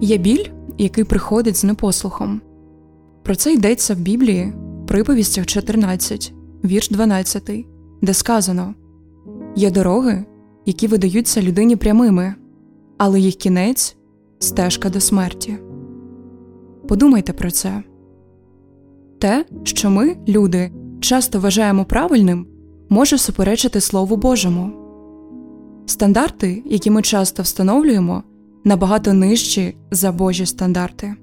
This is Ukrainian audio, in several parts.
Є біль, який приходить з непослухом. Про це йдеться в Біблії, приповістях 14, вірш 12, де сказано Є дороги, які видаються людині прямими, але їх кінець стежка до смерті. Подумайте про це те, що ми, люди, часто вважаємо правильним, може суперечити Слову Божому. Стандарти, які ми часто встановлюємо, набагато нижчі за Божі стандарти.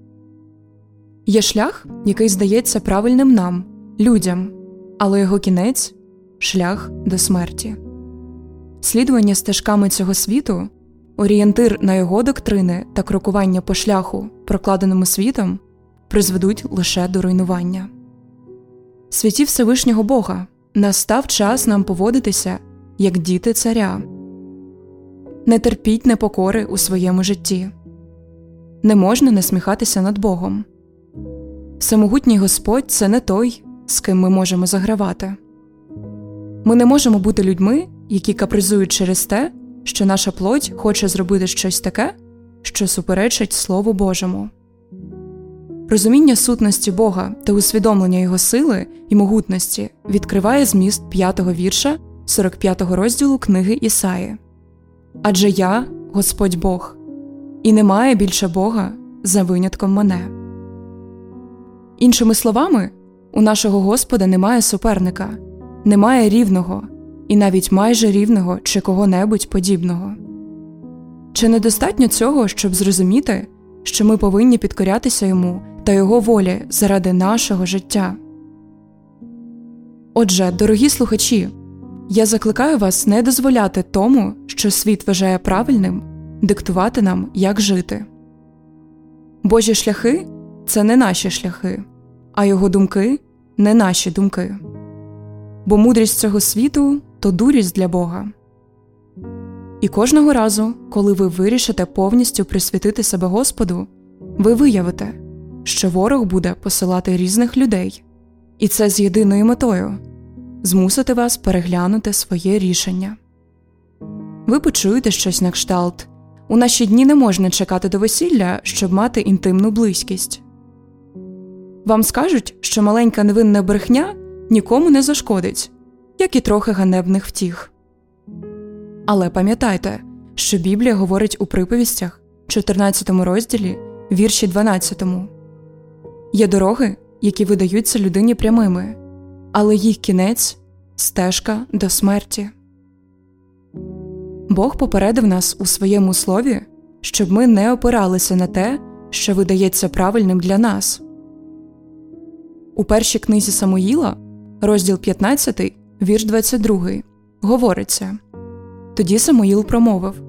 Є шлях, який здається правильним нам, людям, але його кінець шлях до смерті. Слідування стежками цього світу, орієнтир на його доктрини та крокування по шляху, прокладеному світом, призведуть лише до руйнування. Святі Всевишнього Бога настав час нам поводитися як діти царя. Не терпіть непокори у своєму житті. Не можна насміхатися над Богом. Всемогутній Господь це не той, з ким ми можемо загравати. Ми не можемо бути людьми, які капризують через те, що наша плоть хоче зробити щось таке, що суперечить Слову Божому. Розуміння сутності Бога та усвідомлення Його сили і могутності відкриває зміст п'ятого вірша 45-го розділу книги Ісаї. Адже я Господь Бог, і немає більше Бога за винятком мене. Іншими словами, у нашого Господа немає суперника, немає рівного і навіть майже рівного чи кого-небудь подібного. Чи недостатньо цього, щоб зрозуміти, що ми повинні підкорятися йому та його волі заради нашого життя? Отже, дорогі слухачі, я закликаю вас не дозволяти тому, що світ вважає правильним, диктувати нам, як жити. Божі шляхи це не наші шляхи, а його думки не наші думки. Бо мудрість цього світу то дурість для Бога. І кожного разу, коли ви вирішите повністю присвятити себе Господу, ви виявите, що ворог буде посилати різних людей, і це з єдиною метою змусити вас переглянути своє рішення. Ви почуєте щось на кшталт у наші дні не можна чекати до весілля, щоб мати інтимну близькість. Вам скажуть, що маленька невинна брехня нікому не зашкодить, як і трохи ганебних втіх. Але пам'ятайте, що Біблія говорить у приповістях, 14 розділі, вірші 12 є дороги, які видаються людині прямими, але їх кінець стежка до смерті. Бог попередив нас у своєму слові, щоб ми не опиралися на те, що видається правильним для нас. У першій книзі Самуїла, розділ 15, вірш 22, говориться Тоді Самуїл промовив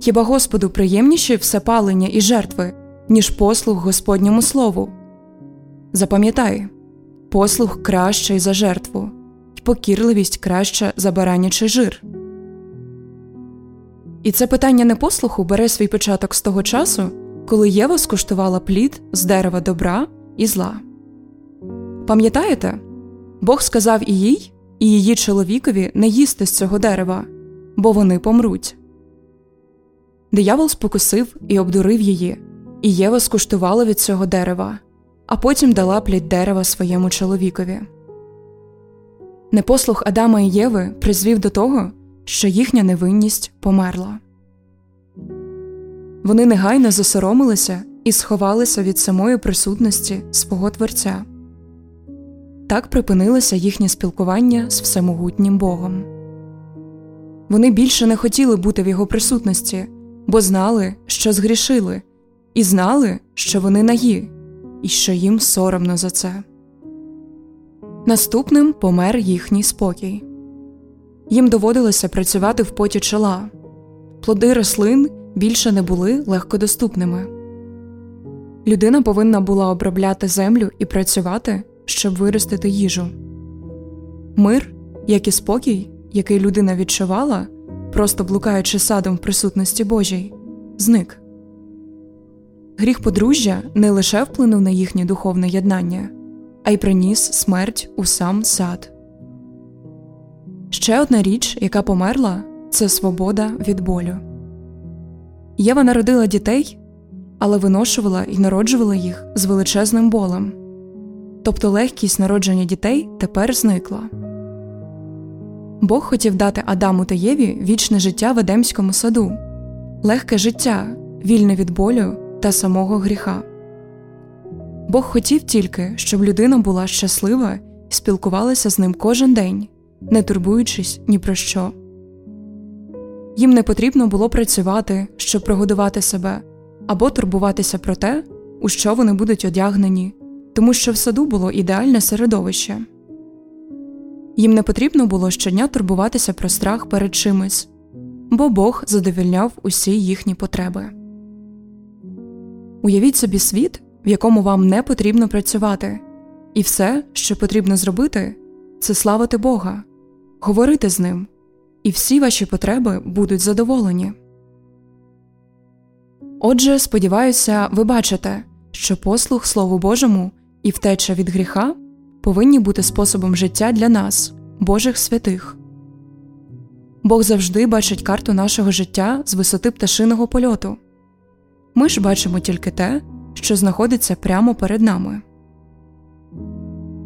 Хіба Господу приємніші все палення і жертви, ніж послуг Господньому слову? Запам'ятай послуг кращий за жертву, й покірливість краща за баранячий жир. І це питання непослуху бере свій початок з того часу, коли Єва скуштувала плід з дерева добра і зла. Пам'ятаєте, Бог сказав і їй, і її чоловікові не їсти з цього дерева, бо вони помруть. Диявол спокусив і обдурив її, і Єва скуштувала від цього дерева, а потім дала плід дерева своєму чоловікові. Непослух Адама і Єви призвів до того, що їхня невинність померла. Вони негайно засоромилися і сховалися від самої присутності свого Творця. Так припинилося їхнє спілкування з всемогутнім Богом. Вони більше не хотіли бути в його присутності, бо знали, що згрішили, і знали, що вони наї, і що їм соромно за це. Наступним помер їхній спокій. Їм доводилося працювати в поті чола, плоди рослин більше не були легкодоступними. Людина повинна була обробляти землю і працювати, щоб виростити їжу. Мир, як і спокій, який людина відчувала, просто блукаючи садом в присутності Божій, зник. Гріх подружжя не лише вплинув на їхнє духовне єднання, а й приніс смерть у сам сад. Ще одна річ, яка померла, це свобода від болю. Єва народила дітей, але виношувала і народжувала їх з величезним болем. Тобто легкість народження дітей тепер зникла. Бог хотів дати Адаму та Єві вічне життя в Едемському саду, легке життя, вільне від болю та самого гріха. Бог хотів тільки, щоб людина була щаслива і спілкувалася з ним кожен день, не турбуючись ні про що. Їм не потрібно було працювати, щоб прогодувати себе, або турбуватися про те, у що вони будуть одягнені, тому що в саду було ідеальне середовище. Їм не потрібно було щодня турбуватися про страх перед чимось, бо Бог задовільняв усі їхні потреби. Уявіть собі світ, в якому вам не потрібно працювати, і все, що потрібно зробити, це славити Бога, говорити з ним, і всі ваші потреби будуть задоволені. Отже, сподіваюся, ви бачите, що послух Слову Божому і втеча від гріха повинні бути способом життя для нас, Божих святих. Бог завжди бачить карту нашого життя з висоти пташиного польоту. Ми ж бачимо тільки те, що знаходиться прямо перед нами.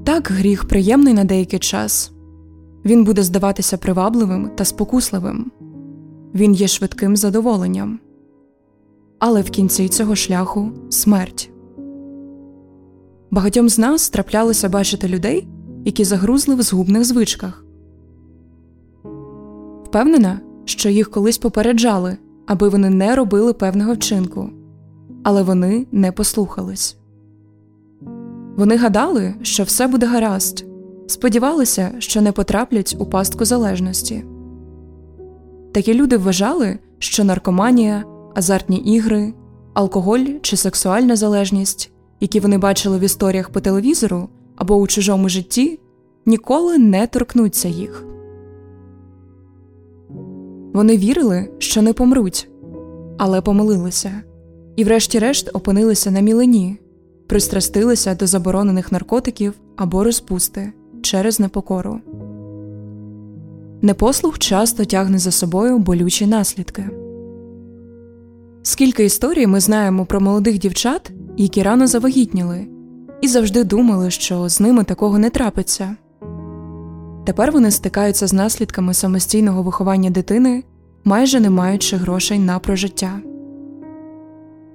Так гріх приємний на деякий час він буде здаватися привабливим та спокусливим він є швидким задоволенням. Але в кінці цього шляху смерть. Багатьом з нас траплялося бачити людей, які загрузли в згубних звичках. Впевнена, що їх колись попереджали, аби вони не робили певного вчинку, але вони не послухались. Вони гадали, що все буде гаразд, сподівалися, що не потраплять у пастку залежності. Такі люди вважали, що наркоманія, азартні ігри, алкоголь чи сексуальна залежність які вони бачили в історіях по телевізору або у чужому житті, ніколи не торкнуться їх. Вони вірили, що не помруть, але помилилися, і, врешті-решт, опинилися на мілені, пристрастилися до заборонених наркотиків або розпусти через непокору. Непослух часто тягне за собою болючі наслідки. Скільки історій ми знаємо про молодих дівчат, які рано завагітніли, і завжди думали, що з ними такого не трапиться. Тепер вони стикаються з наслідками самостійного виховання дитини, майже не маючи грошей на прожиття.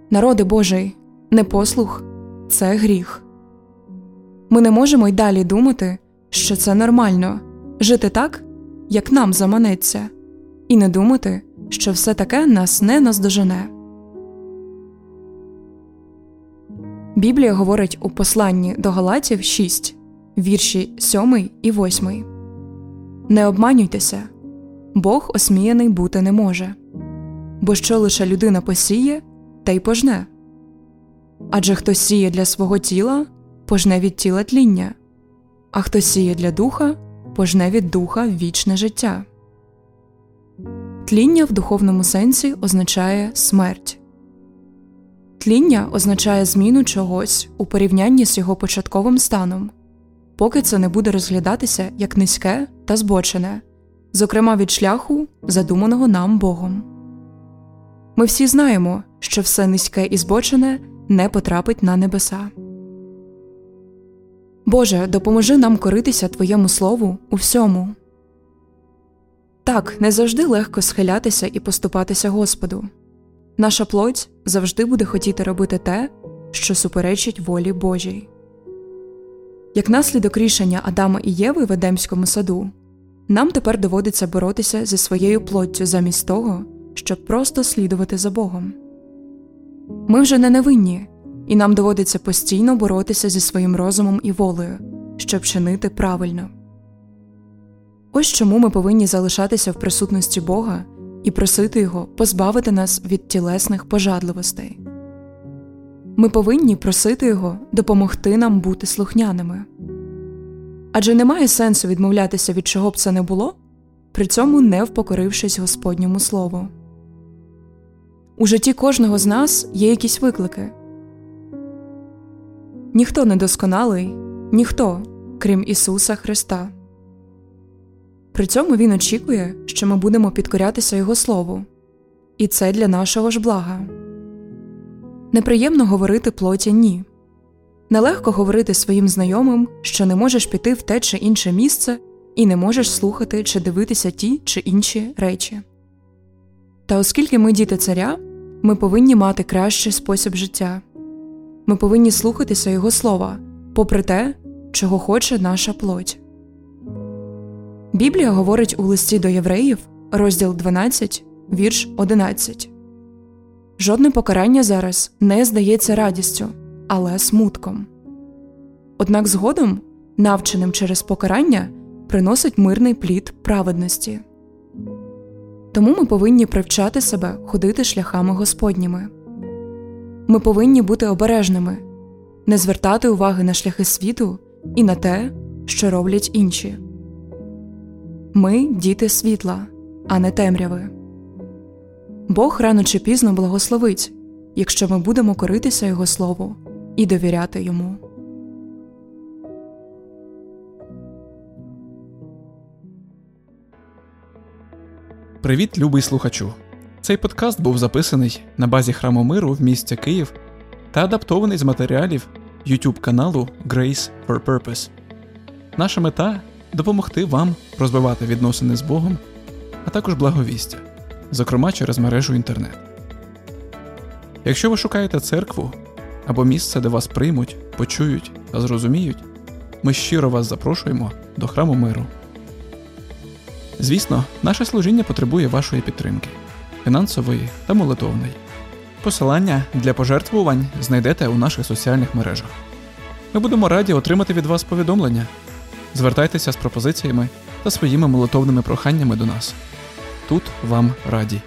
Народи Божий, непослух це гріх. Ми не можемо й далі думати, що це нормально жити так, як нам заманеться, і не думати, що все таке нас не наздожене. Біблія говорить у посланні до Галатів 6, вірші 7 і 8. Не обманюйтеся Бог осміяний бути не може, бо що лише людина посіє, та й пожне. Адже хто сіє для свого тіла, пожне від тіла тління, а хто сіє для духа, пожне від духа вічне життя. Тління в духовному сенсі означає смерть. Тління означає зміну чогось у порівнянні з його початковим станом, поки це не буде розглядатися як низьке та збочене, зокрема від шляху, задуманого нам Богом. Ми всі знаємо, що все низьке і збочене не потрапить на небеса. Боже, допоможи нам коритися Твоєму Слову у всьому. Так, не завжди легко схилятися і поступатися Господу. Наша плоть завжди буде хотіти робити те, що суперечить волі Божій. Як наслідок рішення Адама і Єви в Едемському саду, нам тепер доводиться боротися зі своєю плоттю замість того, щоб просто слідувати за Богом. Ми вже не невинні, і нам доводиться постійно боротися зі своїм розумом і волею, щоб чинити правильно. Ось чому ми повинні залишатися в присутності Бога і просити Його позбавити нас від тілесних пожадливостей. Ми повинні просити Його допомогти нам бути слухняними. Адже немає сенсу відмовлятися від чого б це не було, при цьому не впокорившись Господньому Слову. У житті кожного з нас є якісь виклики. Ніхто не досконалий, ніхто, крім Ісуса Христа. При цьому він очікує, що ми будемо підкорятися Його Слову, і це для нашого ж блага. Неприємно говорити плоті ні. Нелегко говорити своїм знайомим, що не можеш піти в те чи інше місце і не можеш слухати чи дивитися ті чи інші речі. Та оскільки ми діти царя, ми повинні мати кращий спосіб життя ми повинні слухатися Його слова, попри те, чого хоче наша плоть. Біблія говорить у листі до євреїв, розділ 12, вірш 11 Жодне покарання зараз не здається радістю, але смутком. Однак згодом, навченим через покарання, приносить мирний плід праведності. Тому ми повинні привчати себе ходити шляхами Господніми. Ми повинні бути обережними, не звертати уваги на шляхи світу і на те, що роблять інші. Ми діти світла, а не темряви. Бог рано чи пізно благословить, якщо ми будемо коритися Його Слову і довіряти йому. Привіт, любий слухачу! Цей подкаст був записаний на базі храму миру в місті Київ та адаптований з матеріалів YouTube каналу Grace for Purpose. Наша мета допомогти вам розвивати відносини з Богом, а також благовістя, зокрема через мережу інтернет. Якщо ви шукаєте церкву або місце, де вас приймуть, почують та зрозуміють, ми щиро вас запрошуємо до храму миру. Звісно, наше служіння потребує вашої підтримки фінансової та молитовної. Посилання для пожертвувань знайдете у наших соціальних мережах. Ми будемо раді отримати від вас повідомлення. Звертайтеся з пропозиціями та своїми молитовними проханнями до нас. Тут вам раді.